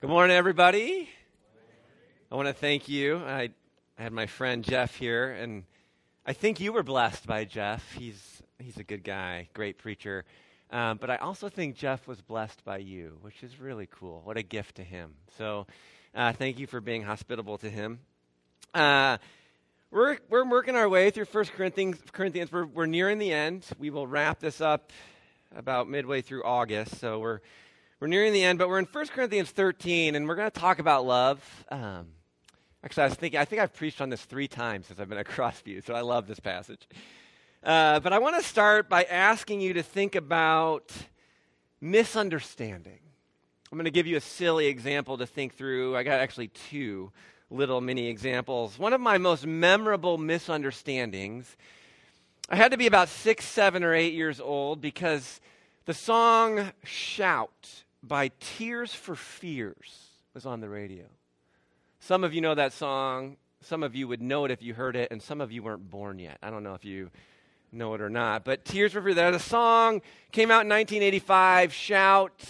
Good morning, everybody. I want to thank you. I, I had my friend Jeff here, and I think you were blessed by Jeff. He's, he's a good guy, great preacher. Um, but I also think Jeff was blessed by you, which is really cool. What a gift to him. So uh, thank you for being hospitable to him. Uh, we're, we're working our way through 1 Corinthians. Corinthians. We're, we're nearing the end. We will wrap this up about midway through August. So we're we're nearing the end, but we're in 1 Corinthians 13, and we're going to talk about love. Um, actually, I was thinking, I think I've preached on this three times since I've been at Crossview, so I love this passage. Uh, but I want to start by asking you to think about misunderstanding. I'm going to give you a silly example to think through. I got actually two little mini examples. One of my most memorable misunderstandings, I had to be about six, seven, or eight years old because the song Shout by Tears for Fears was on the radio. Some of you know that song. Some of you would know it if you heard it, and some of you weren't born yet. I don't know if you know it or not. But Tears for Fears, the song came out in 1985, Shout.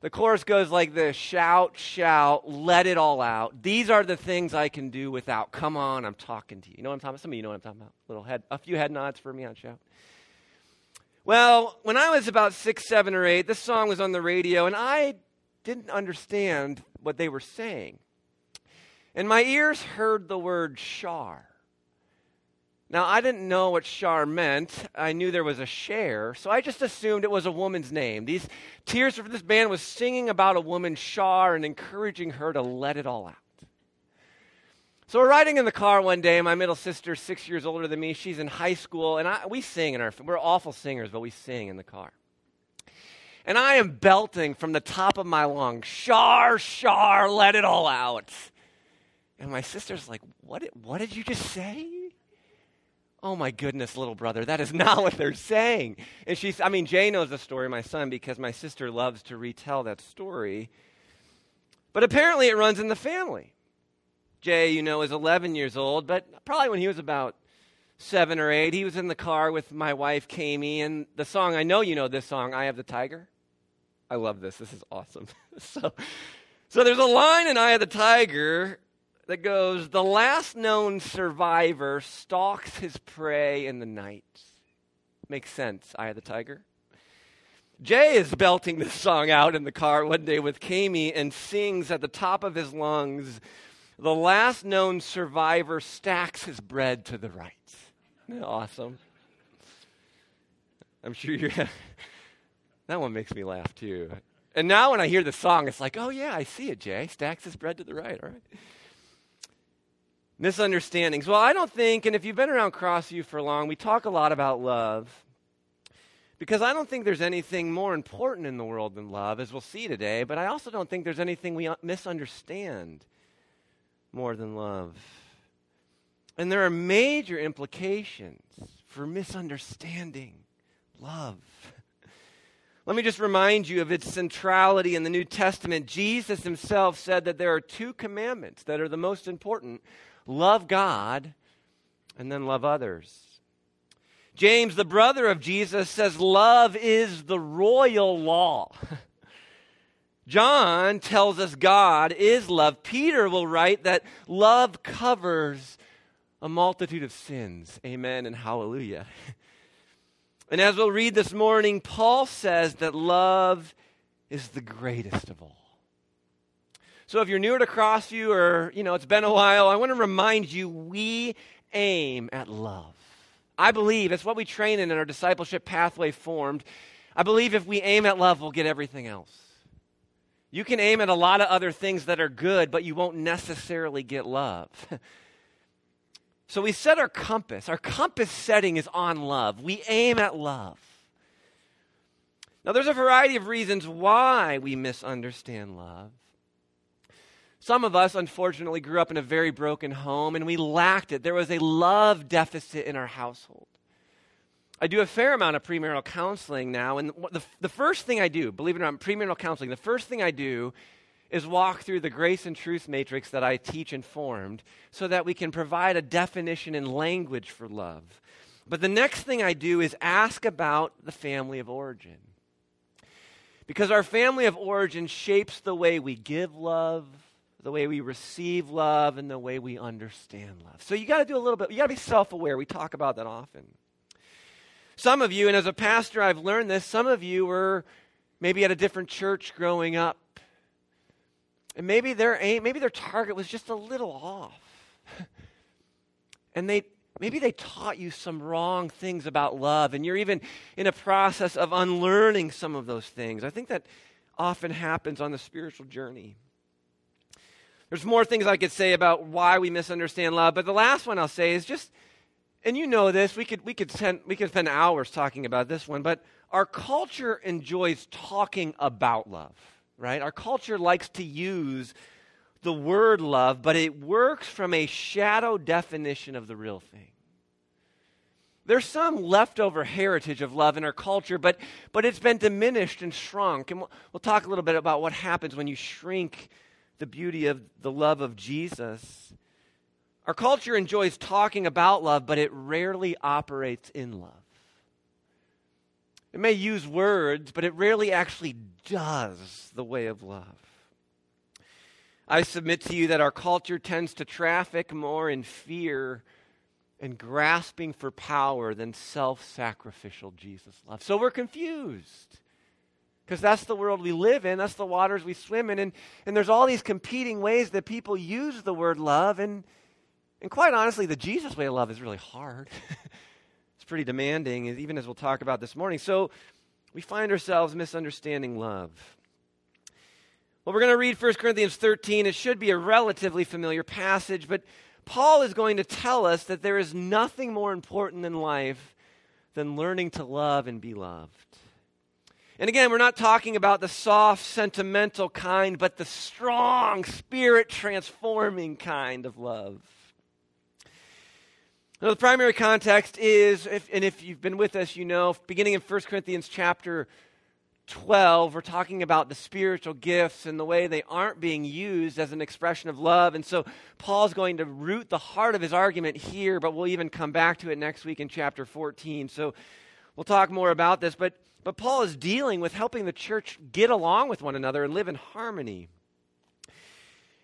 The chorus goes like this Shout, shout, let it all out. These are the things I can do without. Come on, I'm talking to you. You know what I'm talking about? Some of you know what I'm talking about. Little head, a few head nods for me on Shout. Well, when I was about six, seven, or eight, this song was on the radio, and I didn't understand what they were saying. And my ears heard the word shar. Now, I didn't know what shar meant. I knew there was a share, so I just assumed it was a woman's name. These tears for this band was singing about a woman, Shar, and encouraging her to let it all out. So we're riding in the car one day. My middle sister, six years older than me, she's in high school, and I, we sing in our. We're awful singers, but we sing in the car. And I am belting from the top of my lungs, "Shar, shar, let it all out." And my sister's like, "What? What did you just say?" Oh my goodness, little brother, that is not what they're saying. And she's, I mean, Jay knows the story, my son, because my sister loves to retell that story. But apparently it runs in the family. Jay, you know, is 11 years old, but probably when he was about seven or eight, he was in the car with my wife, Kami, and the song, I know you know this song, Eye of the Tiger. I love this. This is awesome. so, so there's a line in Eye of the Tiger that goes, The last known survivor stalks his prey in the night. Makes sense, Eye of the Tiger. Jay is belting this song out in the car one day with Kami and sings at the top of his lungs, the last known survivor stacks his bread to the right. awesome? I'm sure you're. that one makes me laugh too. And now when I hear the song, it's like, oh yeah, I see it, Jay. Stacks his bread to the right, all right? Misunderstandings. Well, I don't think, and if you've been around Crossview for long, we talk a lot about love. Because I don't think there's anything more important in the world than love, as we'll see today, but I also don't think there's anything we misunderstand more than love. And there are major implications for misunderstanding love. Let me just remind you of its centrality in the New Testament. Jesus himself said that there are two commandments that are the most important love God and then love others. James, the brother of Jesus, says love is the royal law. John tells us God is love. Peter will write that love covers a multitude of sins. Amen and hallelujah. And as we'll read this morning, Paul says that love is the greatest of all. So if you're newer to Crossview or, you know, it's been a while, I want to remind you we aim at love. I believe it's what we train in in our discipleship pathway formed. I believe if we aim at love, we'll get everything else. You can aim at a lot of other things that are good, but you won't necessarily get love. so we set our compass. Our compass setting is on love. We aim at love. Now, there's a variety of reasons why we misunderstand love. Some of us, unfortunately, grew up in a very broken home and we lacked it. There was a love deficit in our household. I do a fair amount of premarital counseling now, and the, the first thing I do, believe it or not, premarital counseling, the first thing I do is walk through the grace and truth matrix that I teach and formed so that we can provide a definition and language for love. But the next thing I do is ask about the family of origin. Because our family of origin shapes the way we give love, the way we receive love, and the way we understand love. So you got to do a little bit, you got to be self aware. We talk about that often. Some of you, and as a pastor, I've learned this, some of you were maybe at a different church growing up. And maybe their aim, maybe their target was just a little off. and they maybe they taught you some wrong things about love, and you're even in a process of unlearning some of those things. I think that often happens on the spiritual journey. There's more things I could say about why we misunderstand love, but the last one I'll say is just, and you know this, we could, we could, spend, we could spend hours talking about this one, but our culture enjoys talking about love, right? Our culture likes to use the word love, but it works from a shadow definition of the real thing. There's some leftover heritage of love in our culture, but, but it's been diminished and shrunk. And we'll, we'll talk a little bit about what happens when you shrink the beauty of the love of Jesus. Our culture enjoys talking about love, but it rarely operates in love. It may use words, but it rarely actually does the way of love. I submit to you that our culture tends to traffic more in fear and grasping for power than self sacrificial Jesus love. So we're confused because that's the world we live in, that's the waters we swim in. And, and there's all these competing ways that people use the word love. And, and quite honestly, the Jesus way of love is really hard. it's pretty demanding, even as we'll talk about this morning. So we find ourselves misunderstanding love. Well, we're going to read 1 Corinthians 13. It should be a relatively familiar passage, but Paul is going to tell us that there is nothing more important in life than learning to love and be loved. And again, we're not talking about the soft, sentimental kind, but the strong, spirit transforming kind of love. Now, the primary context is, if, and if you've been with us, you know, beginning in 1 Corinthians chapter 12, we're talking about the spiritual gifts and the way they aren't being used as an expression of love. And so Paul's going to root the heart of his argument here, but we'll even come back to it next week in chapter 14. So we'll talk more about this. But but Paul is dealing with helping the church get along with one another and live in harmony.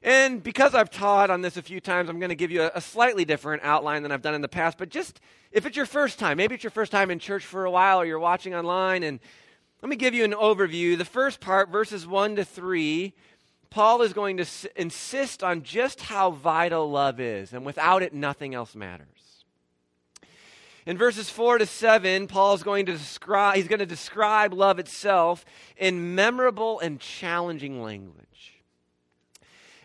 And because I've taught on this a few times, I'm going to give you a, slightly different outline than I've done in the past. But just if it's your first time, maybe it's your first time in church for a while or you're watching online, and let me give you an overview. The first part, verses 1 to 3, Paul is going to s- insist on just how vital love is, and without it, nothing else matters. In verses 4 to 7, Paul is going to describe he's going to describe love itself in memorable and challenging language.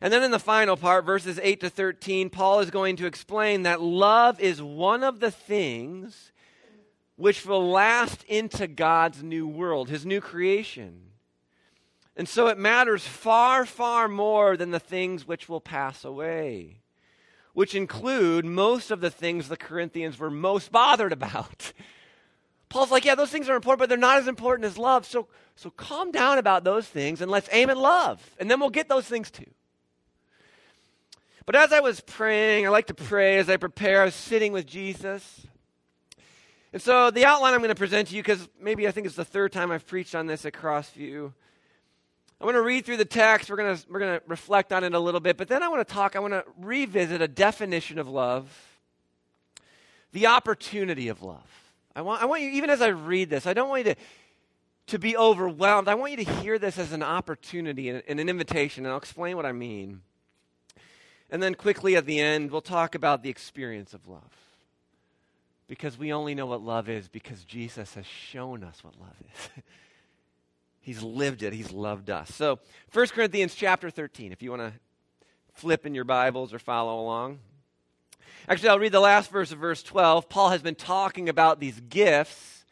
And then in the final part, verses 8 to 13, Paul is going to explain that love is one of the things which will last into God's new world, his new creation. And so it matters far, far more than the things which will pass away which include most of the things the Corinthians were most bothered about. Paul's like, yeah, those things are important, but they're not as important as love. So, so calm down about those things and let's aim at love. And then we'll get those things too. But as I was praying, I like to pray as I prepare, I was sitting with Jesus. And so the outline I'm going to present to you, because maybe I think it's the third time I've preached on this at Crossview, I'm going to read through the text. We're going to, we're going to reflect on it a little bit, but then I want to talk, I want to revisit a definition of love the opportunity of love. I want, I want you, even as I read this, I don't want you to, to be overwhelmed. I want you to hear this as an opportunity and, and an invitation, and I'll explain what I mean. And then quickly at the end, we'll talk about the experience of love. Because we only know what love is because Jesus has shown us what love is. He's lived it. He's loved us. So, 1 Corinthians chapter 13, if you want to flip in your Bibles or follow along. Actually, I'll read the last verse of verse 12. Paul has been talking about these gifts.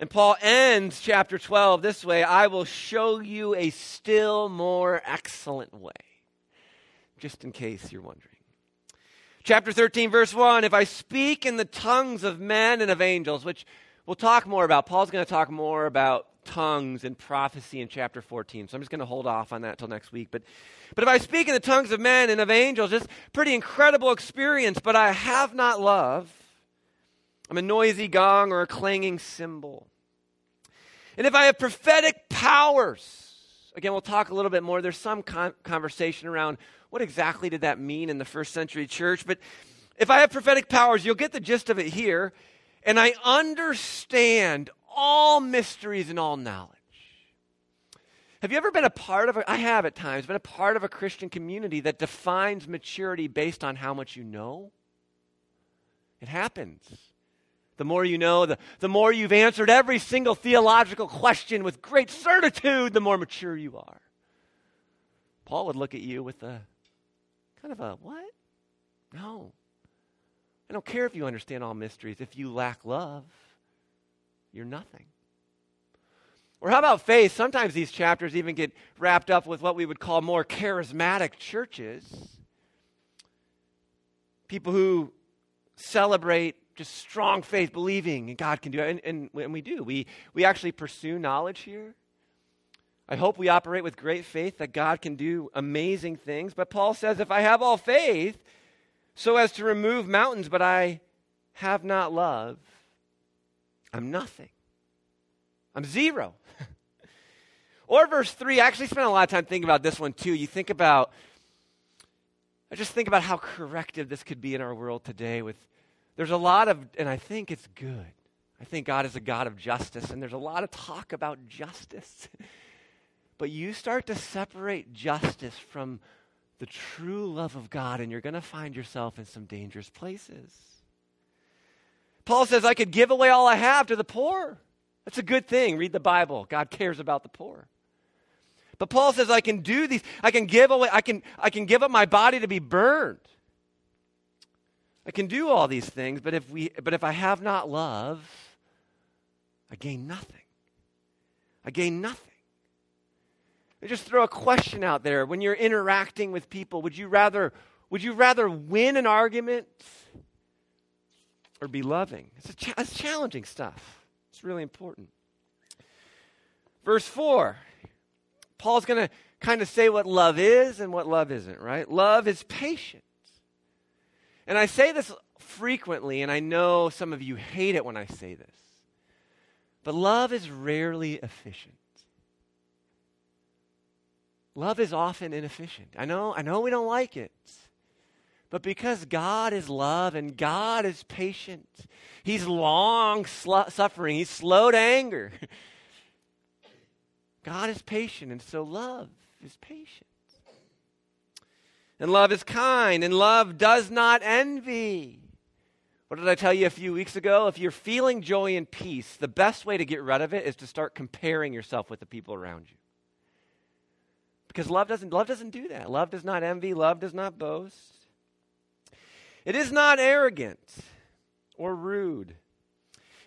And Paul ends chapter 12 this way I will show you a still more excellent way. Just in case you're wondering. Chapter 13, verse 1 If I speak in the tongues of men and of angels, which we'll talk more about, Paul's going to talk more about tongues and prophecy in chapter 14. So I'm just going to hold off on that until next week. But, but if I speak in the tongues of men and of angels, it's pretty incredible experience, but I have not love. I'm a noisy gong or a clanging cymbal. And if I have prophetic powers, again, we'll talk a little bit more. There's some con- conversation around what exactly did that mean in the first century church. But if I have prophetic powers, you'll get the gist of it here. And I understand all mysteries and all knowledge. Have you ever been a part of a, I have at times, been a part of a Christian community that defines maturity based on how much you know? It happens. The more you know, the, the more you've answered every single theological question with great certitude, the more mature you are. Paul would look at you with a kind of a, what? No. I don't care if you understand all mysteries. If you lack love, you're nothing. Or how about faith? Sometimes these chapters even get wrapped up with what we would call more charismatic churches. People who celebrate just strong faith, believing and God can do it. And, and, and we do. We, we actually pursue knowledge here. I hope we operate with great faith that God can do amazing things. But Paul says, if I have all faith so as to remove mountains, but I have not love, I'm nothing. I'm zero. or verse 3, I actually spent a lot of time thinking about this one too. You think about, I just think about how corrective this could be in our world today with, there's a lot of, and I think it's good. I think God is a God of justice, and there's a lot of talk about justice. but you start to separate justice from the true love of God, and you're going to find yourself in some dangerous places. Paul says, I could give away all I have to the poor. That's a good thing. Read the Bible. God cares about the poor. But Paul says I can do these. I can give away I can I can give up my body to be burned. I can do all these things, but if we but if I have not love, I gain nothing. I gain nothing. Just throw a question out there when you're interacting with people, would you rather would you rather win an argument or be loving? It's, cha- it's challenging stuff. It's really important. Verse 4, Paul's going to kind of say what love is and what love isn't, right? Love is patient. And I say this frequently, and I know some of you hate it when I say this, but love is rarely efficient. Love is often inefficient. I know, I know we don't like it. But because God is love and God is patient, He's long suffering, He's slow to anger. God is patient, and so love is patient. And love is kind, and love does not envy. What did I tell you a few weeks ago? If you're feeling joy and peace, the best way to get rid of it is to start comparing yourself with the people around you. Because love doesn't, love doesn't do that. Love does not envy, love does not boast. It is not arrogant or rude.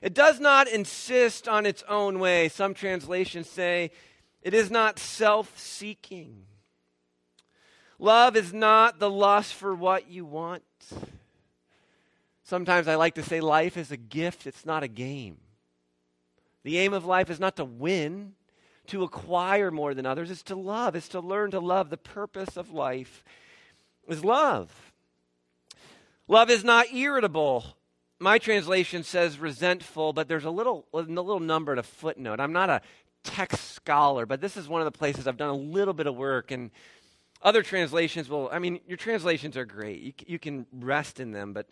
It does not insist on its own way. Some translations say it is not self seeking. Love is not the lust for what you want. Sometimes I like to say life is a gift, it's not a game. The aim of life is not to win, to acquire more than others, it's to love, it's to learn to love. The purpose of life is love. Love is not irritable. My translation says resentful, but there's a little, a little number to footnote. I'm not a text scholar, but this is one of the places I've done a little bit of work. And other translations will, I mean, your translations are great. You, you can rest in them, but,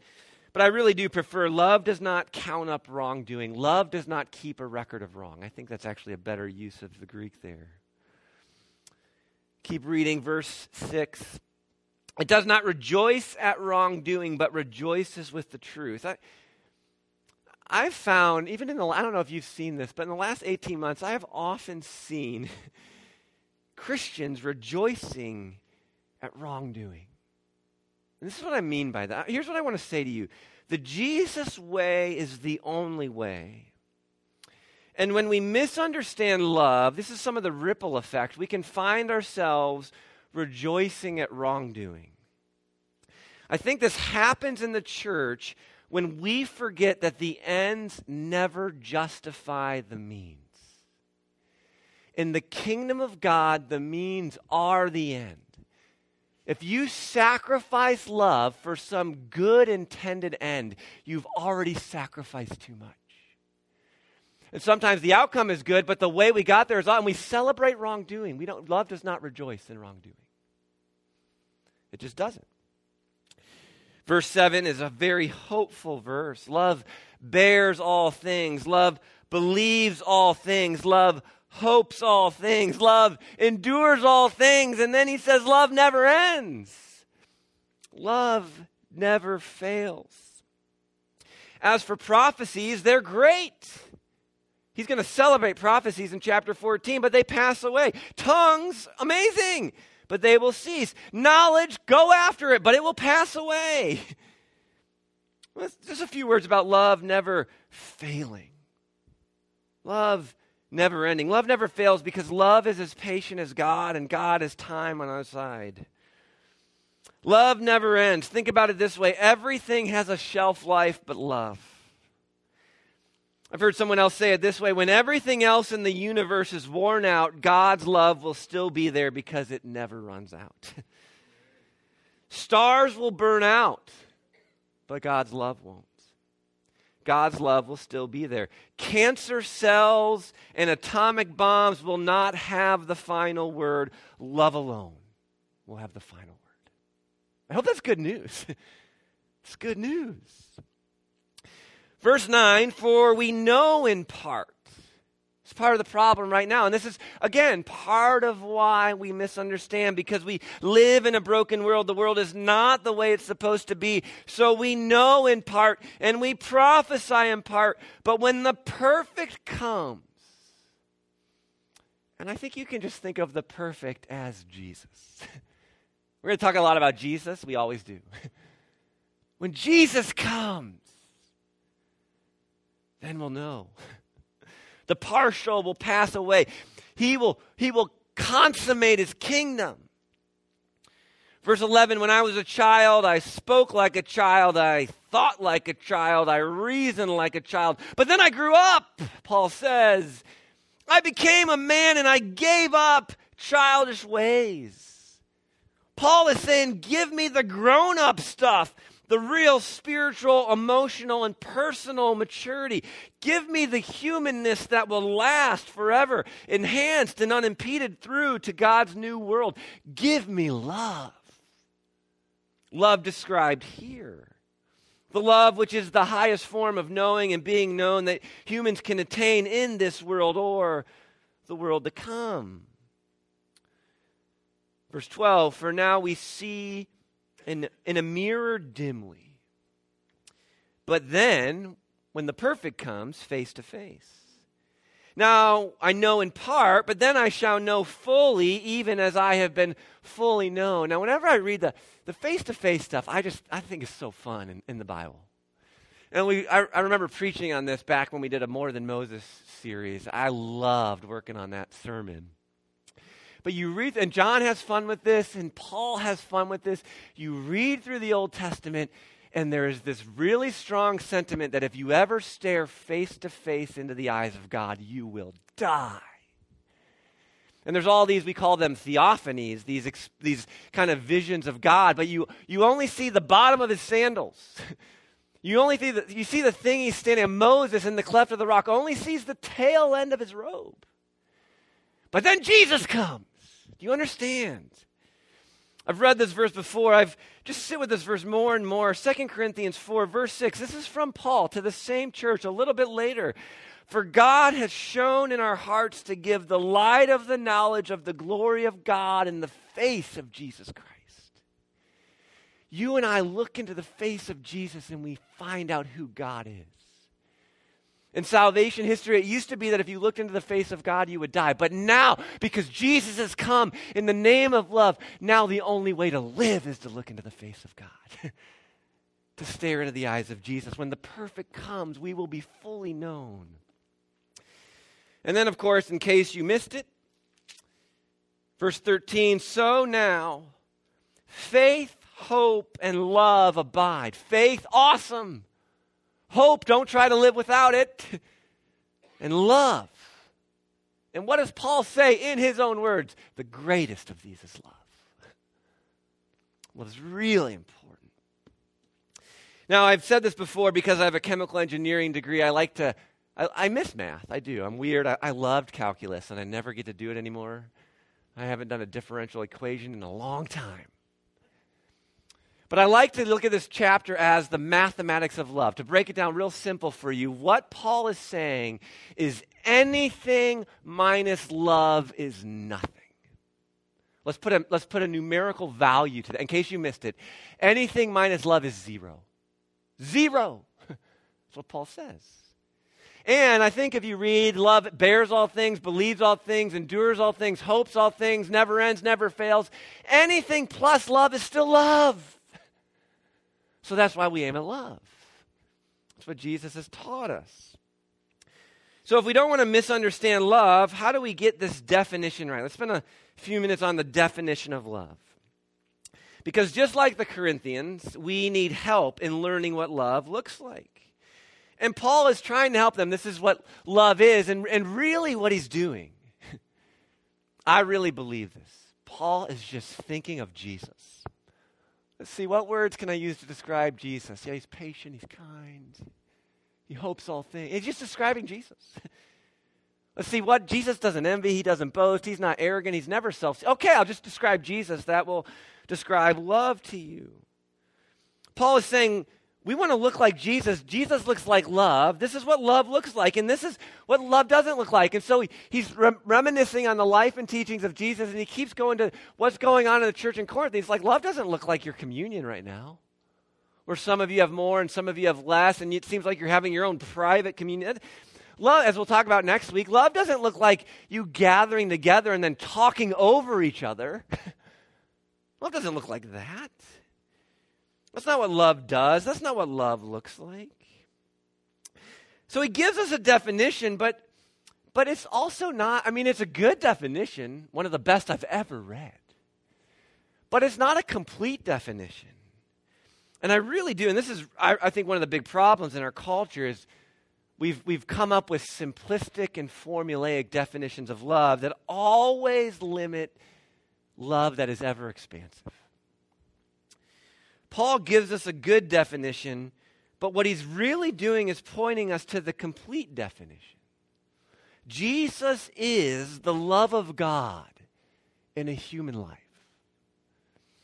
but I really do prefer love does not count up wrongdoing. Love does not keep a record of wrong. I think that's actually a better use of the Greek there. Keep reading verse 6. It does not rejoice at wrongdoing, but rejoices with the truth. I, I've found, even in the, I don't know if you've seen this, but in the last 18 months, I have often seen Christians rejoicing at wrongdoing. This is what I mean by that. Here's what I want to say to you the Jesus way is the only way. And when we misunderstand love, this is some of the ripple effect, we can find ourselves rejoicing at wrongdoing. I think this happens in the church when we forget that the ends never justify the means. In the kingdom of God, the means are the end. If you sacrifice love for some good intended end, you've already sacrificed too much. And sometimes the outcome is good, but the way we got there is and we celebrate wrongdoing. We don't love does not rejoice in wrongdoing. It just doesn't. Verse 7 is a very hopeful verse. Love bears all things. Love believes all things. Love hopes all things. Love endures all things. And then he says, Love never ends. Love never fails. As for prophecies, they're great. He's going to celebrate prophecies in chapter 14, but they pass away. Tongues, amazing, but they will cease. Knowledge, go after it, but it will pass away. Just a few words about love never failing. Love never ending. Love never fails because love is as patient as God, and God is time on our side. Love never ends. Think about it this way everything has a shelf life but love. I've heard someone else say it this way when everything else in the universe is worn out, God's love will still be there because it never runs out. Stars will burn out, but God's love won't. God's love will still be there. Cancer cells and atomic bombs will not have the final word. Love alone will have the final word. I hope that's good news. it's good news. Verse 9, for we know in part. It's part of the problem right now. And this is, again, part of why we misunderstand because we live in a broken world. The world is not the way it's supposed to be. So we know in part and we prophesy in part. But when the perfect comes, and I think you can just think of the perfect as Jesus. We're going to talk a lot about Jesus. We always do. when Jesus comes, then we'll know. The partial will pass away. He will, he will consummate his kingdom. Verse 11 When I was a child, I spoke like a child, I thought like a child, I reasoned like a child. But then I grew up, Paul says. I became a man and I gave up childish ways. Paul is saying, Give me the grown up stuff the real spiritual, emotional, and personal maturity. Give me the humanness that will last forever, enhanced and unimpeded through to God's new world. Give me love. Love described here. The love which is the highest form of knowing and being known that humans can attain in this world or the world to come. Verse 12 For now we see in, in a mirror dimly. But then, when the perfect comes, face to face. Now, I know in part, but then I shall know fully, even as I have been fully known. Now, whenever I read the, the face-to-face stuff, I just, I think it's so fun in, in the Bible. And we, I, I remember preaching on this back when we did a More Than Moses series. I loved working on that sermon. But you read, and John has fun with this, and Paul has fun with this. You read through the Old Testament, and there is this really strong sentiment that if you ever stare face to face into the eyes of God, you will die. And there's all these, we call them theophanies, these, these kind of visions of God, but you, you only see the bottom of his sandals. You only see the, you see the thing he's standing. Moses in the cleft of the rock only sees the tail end of his robe. But then Jesus comes. Do you understand? I've read this verse before. I've just sit with this verse more and more. 2 Corinthians 4, verse 6. This is from Paul to the same church a little bit later. For God has shone in our hearts to give the light of the knowledge of the glory of God in the face of Jesus Christ. You and I look into the face of Jesus and we find out who God is. In salvation history, it used to be that if you looked into the face of God, you would die. But now, because Jesus has come in the name of love, now the only way to live is to look into the face of God, to stare into the eyes of Jesus. When the perfect comes, we will be fully known. And then, of course, in case you missed it, verse 13 so now, faith, hope, and love abide. Faith, awesome. Hope, don't try to live without it. And love. And what does Paul say in his own words? The greatest of these is love. Well, it's really important. Now, I've said this before because I have a chemical engineering degree. I like to I, I miss math. I do. I'm weird. I, I loved calculus, and I never get to do it anymore. I haven't done a differential equation in a long time. But I like to look at this chapter as the mathematics of love. To break it down real simple for you, what Paul is saying is anything minus love is nothing. Let's put a, let's put a numerical value to that. In case you missed it, anything minus love is zero. Zero. That's what Paul says. And I think if you read, love bears all things, believes all things, endures all things, hopes all things, never ends, never fails, anything plus love is still love. So that's why we aim at love. That's what Jesus has taught us. So if we don't want to misunderstand love, how do we get this definition right? Let's spend a few minutes on the definition of love. Because just like the Corinthians, we need help in learning what love looks like. And Paul is trying to help them. This is what love is, and, and really what he's doing. I really believe this. Paul is just thinking of Jesus. Let's see, what words can I use to describe Jesus? Yeah, he's patient, he's kind, he hopes all things. He's just describing Jesus. Let's see, what Jesus doesn't envy, he doesn't boast, he's not arrogant, he's never self. Okay, I'll just describe Jesus. That will describe love to you. Paul is saying, we want to look like Jesus. Jesus looks like love. This is what love looks like, and this is what love doesn't look like. And so he, he's reminiscing on the life and teachings of Jesus, and he keeps going to what's going on in the church in Corinth. He's like, love doesn't look like your communion right now, where some of you have more and some of you have less, and it seems like you're having your own private communion. Love, as we'll talk about next week, love doesn't look like you gathering together and then talking over each other. love doesn't look like that. That's not what love does. That's not what love looks like. So he gives us a definition, but but it's also not, I mean, it's a good definition, one of the best I've ever read. But it's not a complete definition. And I really do, and this is, I, I think, one of the big problems in our culture is we've, we've come up with simplistic and formulaic definitions of love that always limit love that is ever expansive. Paul gives us a good definition, but what he's really doing is pointing us to the complete definition. Jesus is the love of God in a human life.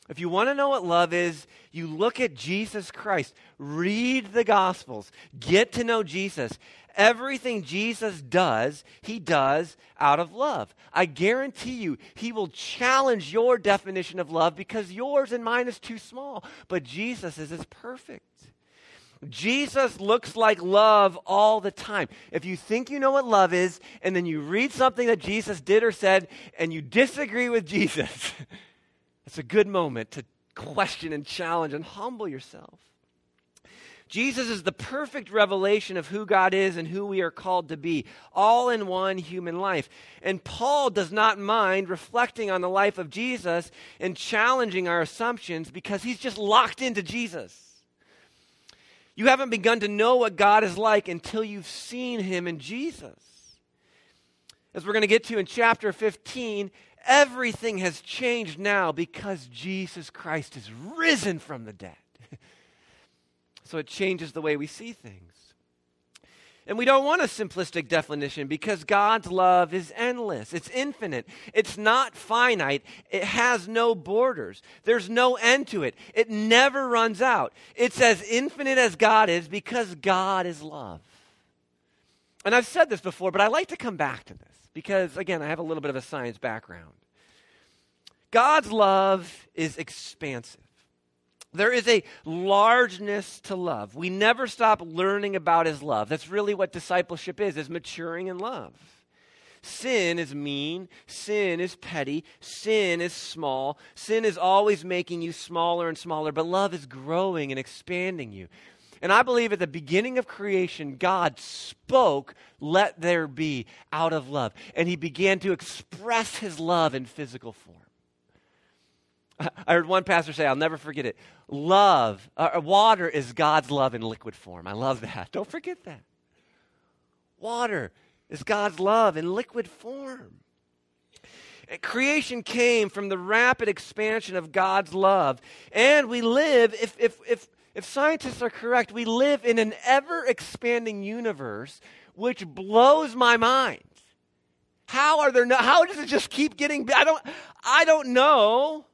If you want to know what love is, you look at Jesus Christ, read the Gospels, get to know Jesus, Everything Jesus does, he does out of love. I guarantee you, he will challenge your definition of love because yours and mine is too small. But Jesus is perfect. Jesus looks like love all the time. If you think you know what love is, and then you read something that Jesus did or said, and you disagree with Jesus, it's a good moment to question and challenge and humble yourself. Jesus is the perfect revelation of who God is and who we are called to be, all in one human life. And Paul does not mind reflecting on the life of Jesus and challenging our assumptions because he's just locked into Jesus. You haven't begun to know what God is like until you've seen him in Jesus. As we're going to get to in chapter 15, everything has changed now because Jesus Christ is risen from the dead. So it changes the way we see things. And we don't want a simplistic definition because God's love is endless. It's infinite. It's not finite. It has no borders. There's no end to it. It never runs out. It's as infinite as God is because God is love. And I've said this before, but I like to come back to this because, again, I have a little bit of a science background. God's love is expansive. There is a largeness to love. We never stop learning about his love. That's really what discipleship is, is maturing in love. Sin is mean, sin is petty, sin is small. Sin is always making you smaller and smaller, but love is growing and expanding you. And I believe at the beginning of creation, God spoke, let there be, out of love. And he began to express his love in physical form. I heard one pastor say, I'll never forget it. Love, uh, uh, water is God's love in liquid form. I love that. Don't forget that. Water is God's love in liquid form. And creation came from the rapid expansion of God's love. And we live, if, if, if, if scientists are correct, we live in an ever expanding universe which blows my mind. How are there no, how does it just keep getting I don't I don't know.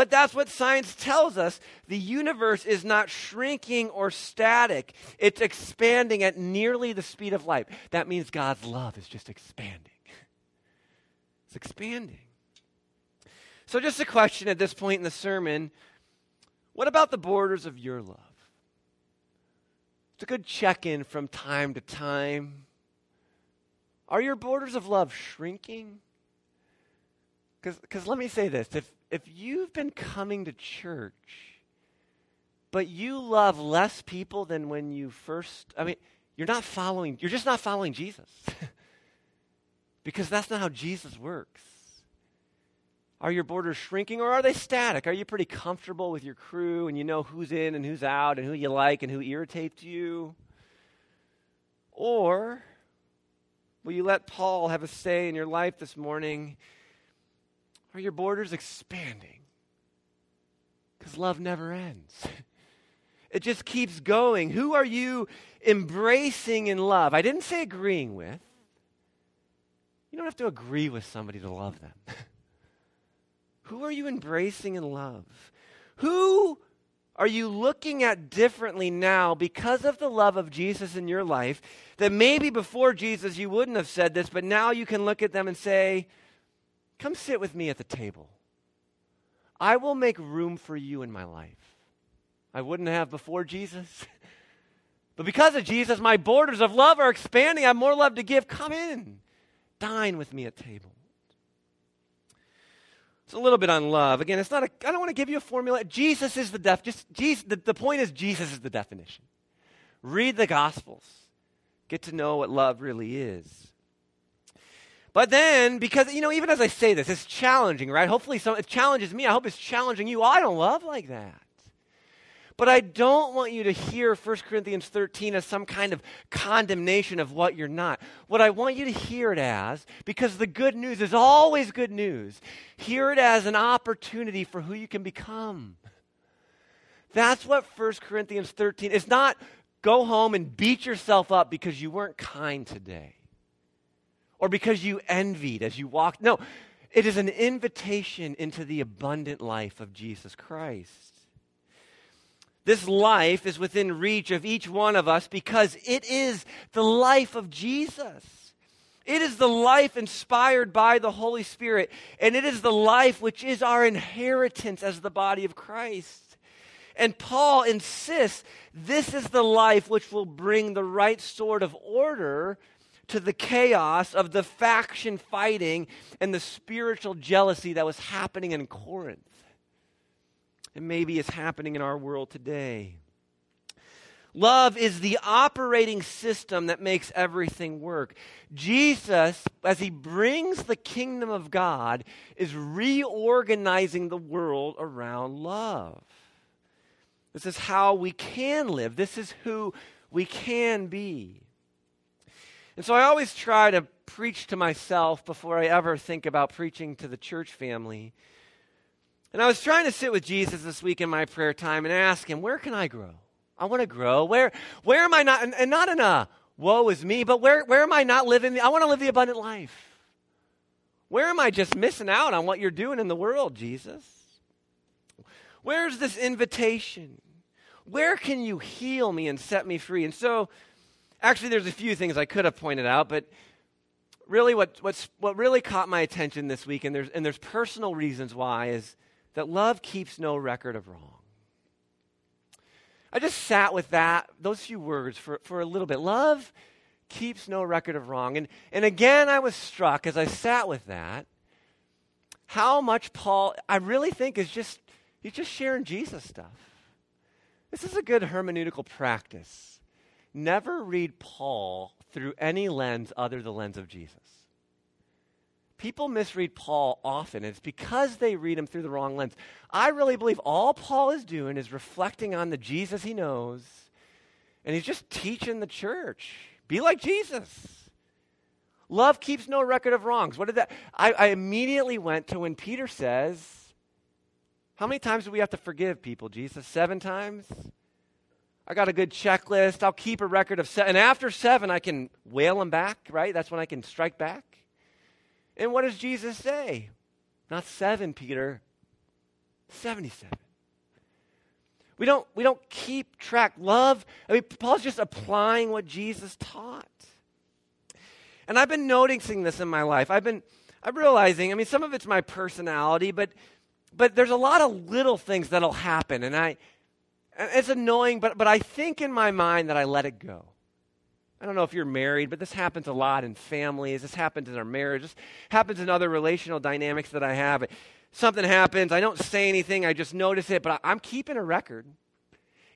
But that's what science tells us. The universe is not shrinking or static. It's expanding at nearly the speed of light. That means God's love is just expanding. It's expanding. So just a question at this point in the sermon, what about the borders of your love? It's a good check-in from time to time. Are your borders of love shrinking? Because let me say this if, if you've been coming to church, but you love less people than when you first, I mean, you're not following, you're just not following Jesus. because that's not how Jesus works. Are your borders shrinking or are they static? Are you pretty comfortable with your crew and you know who's in and who's out and who you like and who irritates you? Or will you let Paul have a say in your life this morning? Are your borders expanding? Because love never ends. It just keeps going. Who are you embracing in love? I didn't say agreeing with. You don't have to agree with somebody to love them. Who are you embracing in love? Who are you looking at differently now because of the love of Jesus in your life that maybe before Jesus you wouldn't have said this, but now you can look at them and say, Come sit with me at the table. I will make room for you in my life. I wouldn't have before Jesus. but because of Jesus, my borders of love are expanding. I have more love to give. Come in. Dine with me at table. It's a little bit on love. Again, it's not a, I don't want to give you a formula. Jesus is the def, just Jesus, the, the point is Jesus is the definition. Read the Gospels. Get to know what love really is. But then, because, you know, even as I say this, it's challenging, right? Hopefully, some, it challenges me. I hope it's challenging you. I don't love like that. But I don't want you to hear 1 Corinthians 13 as some kind of condemnation of what you're not. What I want you to hear it as, because the good news is always good news, hear it as an opportunity for who you can become. That's what 1 Corinthians 13 is not go home and beat yourself up because you weren't kind today or because you envied as you walked. No, it is an invitation into the abundant life of Jesus Christ. This life is within reach of each one of us because it is the life of Jesus. It is the life inspired by the Holy Spirit, and it is the life which is our inheritance as the body of Christ. And Paul insists this is the life which will bring the right sort of order to the chaos of the faction fighting and the spiritual jealousy that was happening in Corinth. And maybe is happening in our world today. Love is the operating system that makes everything work. Jesus, as he brings the kingdom of God, is reorganizing the world around love. This is how we can live, this is who we can be. And so I always try to preach to myself before I ever think about preaching to the church family. And I was trying to sit with Jesus this week in my prayer time and ask him, where can I grow? I want to grow. Where, where am I not, and, and not in a woe is me, but where, where am I not living? The, I want to live the abundant life. Where am I just missing out on what you're doing in the world, Jesus? Where's this invitation? Where can you heal me and set me free? And so Actually, there's a few things I could have pointed out, but really what, what's, what really caught my attention this week, and there's, and there's personal reasons why, is that love keeps no record of wrong. I just sat with that, those few words for, for a little bit. Love keeps no record of wrong. And, and again, I was struck as I sat with that, how much Paul, I really think, is just, he's just sharing Jesus stuff. This is a good hermeneutical practice never read Paul through any lens other than the lens of Jesus. People misread Paul often, and it's because they read him through the wrong lens. I really believe all Paul is doing is reflecting on the Jesus he knows, and he's just teaching the church be like Jesus. Love keeps no record of wrongs. What did that? I, I immediately went to when Peter says, How many times do we have to forgive people, Jesus? Seven times? I got a good checklist. I'll keep a record of seven. And after seven, I can wail them back, right? That's when I can strike back. And what does Jesus say? Not seven, Peter, 77. We don't, we don't keep track. Love, I mean, Paul's just applying what Jesus taught. And I've been noticing this in my life. I've been, I'm realizing, I mean, some of it's my personality, but, but there's a lot of little things that'll happen. And I, it's annoying, but, but I think in my mind that I let it go. I don't know if you're married, but this happens a lot in families. This happens in our marriage. This happens in other relational dynamics that I have something happens. I don't say anything. I just notice it, but I, am keeping a record.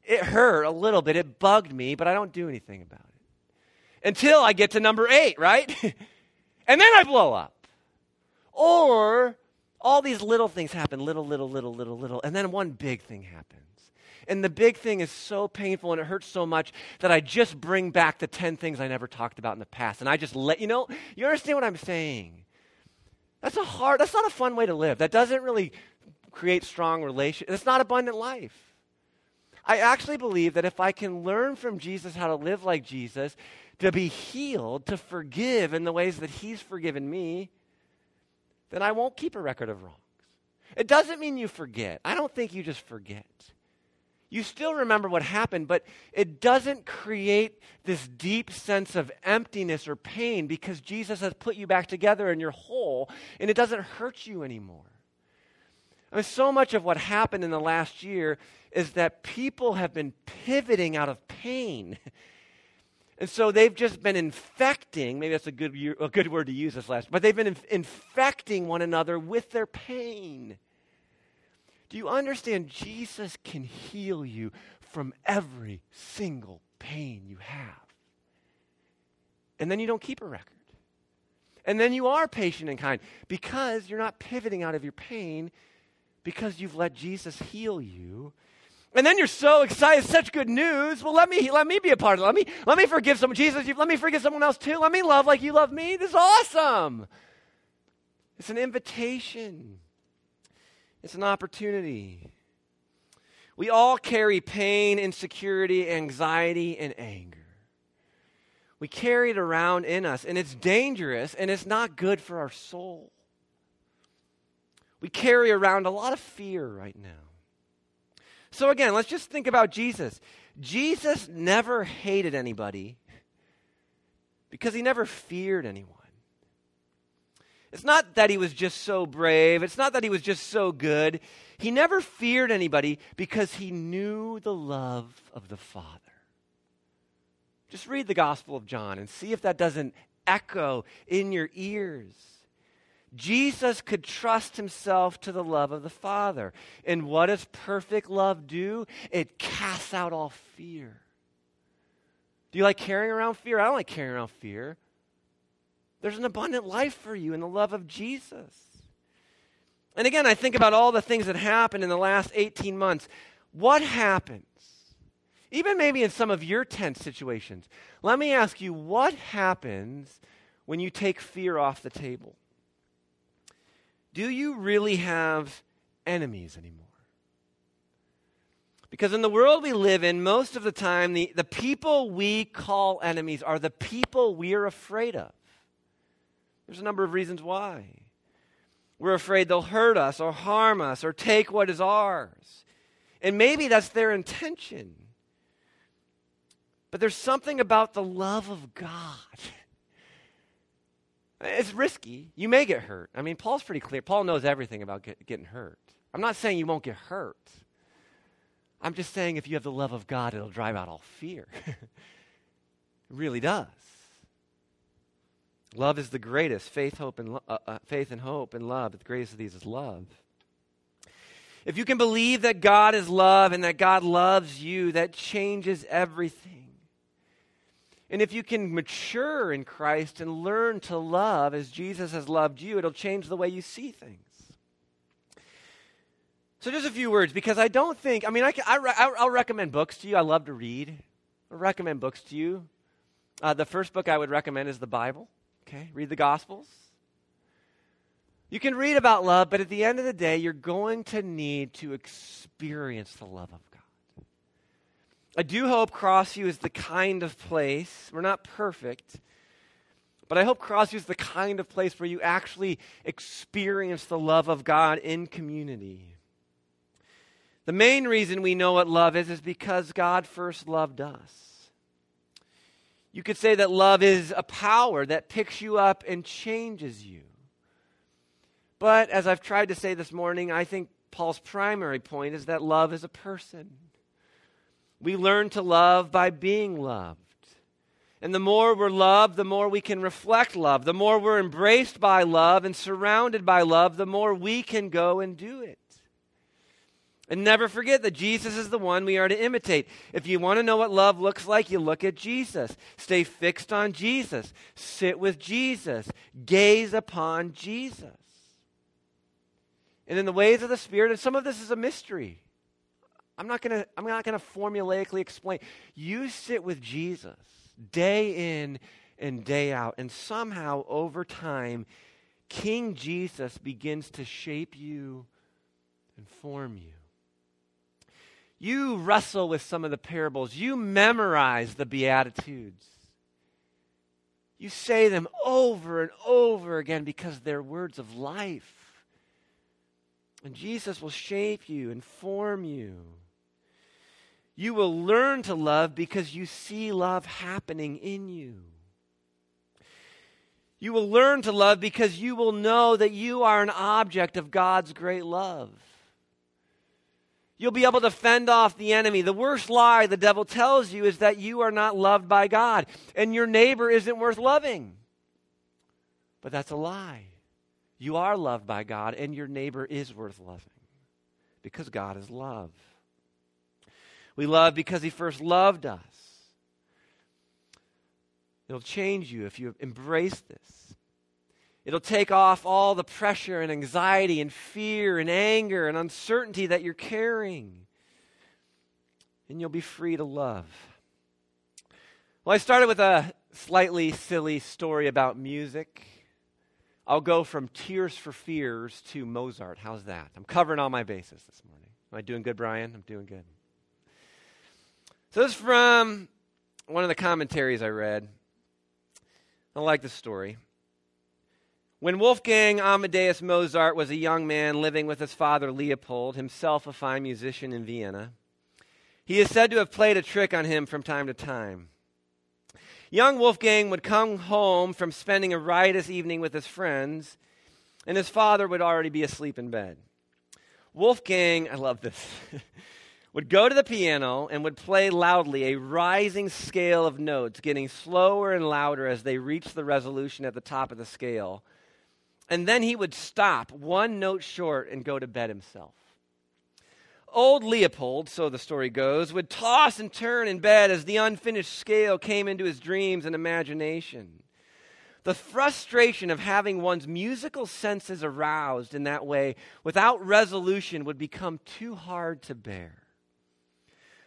It hurt a little bit. It bugged me, but I don't do anything about it. Until I get to number eight, right? and then I blow up. Or all these little things happen little, little, little, little, little. And then one big thing happens. And the big thing is so painful and it hurts so much that I just bring back the 10 things I never talked about in the past. And I just let you know, you understand what I'm saying? That's a hard, that's not a fun way to live. That doesn't really create strong relations. It's not abundant life. I actually believe that if I can learn from Jesus how to live like Jesus, to be healed, to forgive in the ways that he's forgiven me, then I won't keep a record of wrongs. It doesn't mean you forget. I don't think you just forget you still remember what happened, but it doesn't create this deep sense of emptiness or pain because Jesus has put you back together and you're whole and it doesn't hurt you anymore. I mean, so much of what happened in the last year is that people have been pivoting out of pain. And so they've just been infecting, maybe that's a good, a good word to use this last, but they've been inf- infecting one another with their pain. Do you understand? Jesus can heal you from every single pain you have. And then you don't keep a record. And then you are patient and kind because you're not pivoting out of your pain because you've let Jesus heal you. And then you're so excited, such good news. Well, let me let me be a part of it. Let me let me forgive someone. Jesus, you, let me forgive someone else too. Let me love like you love me. This is awesome. It's an invitation. It's an opportunity. We all carry pain, insecurity, anxiety, and anger. We carry it around in us, and it's dangerous and it's not good for our soul. We carry around a lot of fear right now. So, again, let's just think about Jesus. Jesus never hated anybody because he never feared anyone. It's not that he was just so brave. It's not that he was just so good. He never feared anybody because he knew the love of the Father. Just read the Gospel of John and see if that doesn't echo in your ears. Jesus could trust himself to the love of the Father. And what does perfect love do? It casts out all fear. Do you like carrying around fear? I don't like carrying around fear. There's an abundant life for you in the love of Jesus. And again, I think about all the things that happened in the last 18 months. What happens? Even maybe in some of your tense situations. Let me ask you what happens when you take fear off the table? Do you really have enemies anymore? Because in the world we live in, most of the time, the, the people we call enemies are the people we are afraid of. There's a number of reasons why. We're afraid they'll hurt us or harm us or take what is ours. And maybe that's their intention. But there's something about the love of God. It's risky. You may get hurt. I mean, Paul's pretty clear. Paul knows everything about get, getting hurt. I'm not saying you won't get hurt. I'm just saying if you have the love of God, it'll drive out all fear. it really does. Love is the greatest. Faith, hope, and lo- uh, uh, faith and hope and love. The greatest of these is love. If you can believe that God is love and that God loves you, that changes everything. And if you can mature in Christ and learn to love as Jesus has loved you, it'll change the way you see things. So, just a few words, because I don't think, I mean, I can, I, will recommend books to you. I love to read. I recommend books to you. Uh, the first book I would recommend is the Bible. Okay, read the Gospels. You can read about love, but at the end of the day, you're going to need to experience the love of God. I do hope Crossview is the kind of place, we're not perfect, but I hope Crossview is the kind of place where you actually experience the love of God in community. The main reason we know what love is is because God first loved us. You could say that love is a power that picks you up and changes you. But as I've tried to say this morning, I think Paul's primary point is that love is a person. We learn to love by being loved. And the more we're loved, the more we can reflect love. The more we're embraced by love and surrounded by love, the more we can go and do it. And never forget that Jesus is the one we are to imitate. If you want to know what love looks like, you look at Jesus. Stay fixed on Jesus. Sit with Jesus. Gaze upon Jesus. And in the ways of the Spirit, and some of this is a mystery. I'm not going to I'm not going to formulaically explain. You sit with Jesus day in and day out and somehow over time King Jesus begins to shape you and form you. You wrestle with some of the parables. You memorize the Beatitudes. You say them over and over again because they're words of life. And Jesus will shape you and form you. You will learn to love because you see love happening in you. You will learn to love because you will know that you are an object of God's great love. You'll be able to fend off the enemy. The worst lie the devil tells you is that you are not loved by God and your neighbor isn't worth loving. But that's a lie. You are loved by God and your neighbor is worth loving because God is love. We love because He first loved us. It'll change you if you embrace this. It'll take off all the pressure and anxiety and fear and anger and uncertainty that you're carrying. And you'll be free to love. Well, I started with a slightly silly story about music. I'll go from Tears for Fears to Mozart. How's that? I'm covering all my bases this morning. Am I doing good, Brian? I'm doing good. So this is from one of the commentaries I read. I like the story. When Wolfgang Amadeus Mozart was a young man living with his father Leopold, himself a fine musician in Vienna, he is said to have played a trick on him from time to time. Young Wolfgang would come home from spending a riotous evening with his friends, and his father would already be asleep in bed. Wolfgang, I love this. would go to the piano and would play loudly a rising scale of notes, getting slower and louder as they reached the resolution at the top of the scale. And then he would stop one note short and go to bed himself. Old Leopold, so the story goes, would toss and turn in bed as the unfinished scale came into his dreams and imagination. The frustration of having one's musical senses aroused in that way without resolution would become too hard to bear.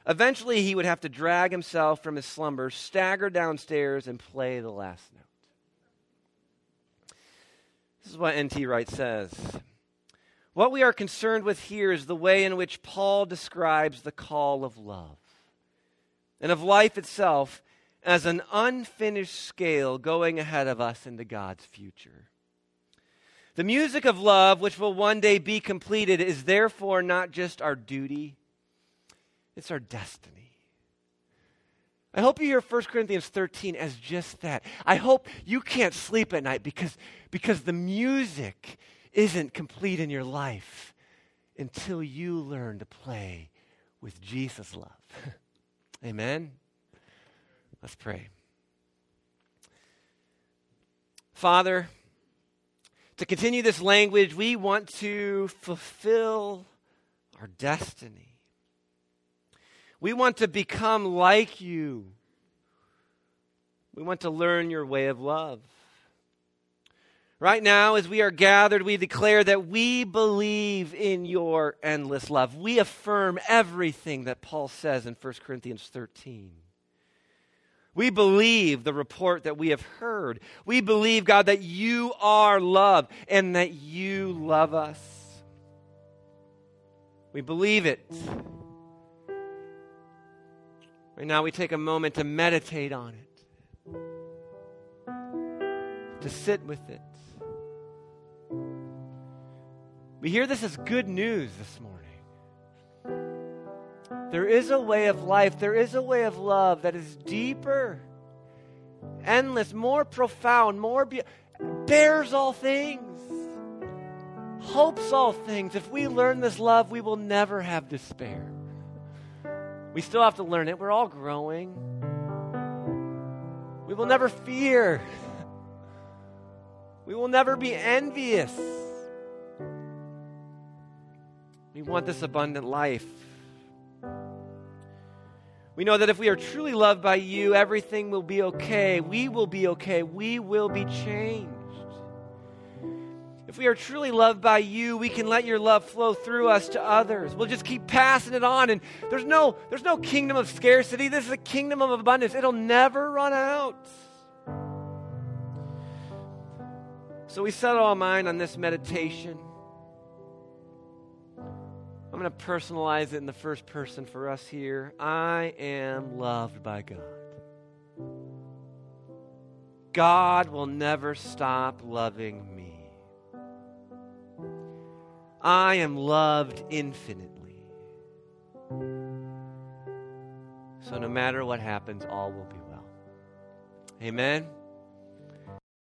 Eventually, he would have to drag himself from his slumber, stagger downstairs, and play the last note. This is what N.T. Wright says. What we are concerned with here is the way in which Paul describes the call of love and of life itself as an unfinished scale going ahead of us into God's future. The music of love, which will one day be completed, is therefore not just our duty it's our destiny. I hope you hear 1 Corinthians 13 as just that. I hope you can't sleep at night because, because the music isn't complete in your life until you learn to play with Jesus' love. Amen? Let's pray. Father, to continue this language, we want to fulfill our destiny. We want to become like you. We want to learn your way of love. Right now, as we are gathered, we declare that we believe in your endless love. We affirm everything that Paul says in 1 Corinthians 13. We believe the report that we have heard. We believe, God, that you are love and that you love us. We believe it. Right now, we take a moment to meditate on it, to sit with it. We hear this as good news this morning. There is a way of life, there is a way of love that is deeper, endless, more profound, more be- bears all things, hopes all things. If we learn this love, we will never have despair. We still have to learn it. We're all growing. We will never fear. We will never be envious. We want this abundant life. We know that if we are truly loved by you, everything will be okay. We will be okay. We will be changed. If we are truly loved by you, we can let your love flow through us to others. We'll just keep passing it on. And there's no, there's no kingdom of scarcity. This is a kingdom of abundance. It'll never run out. So we settle our mind on this meditation. I'm going to personalize it in the first person for us here. I am loved by God. God will never stop loving me. I am loved infinitely. So no matter what happens, all will be well. Amen.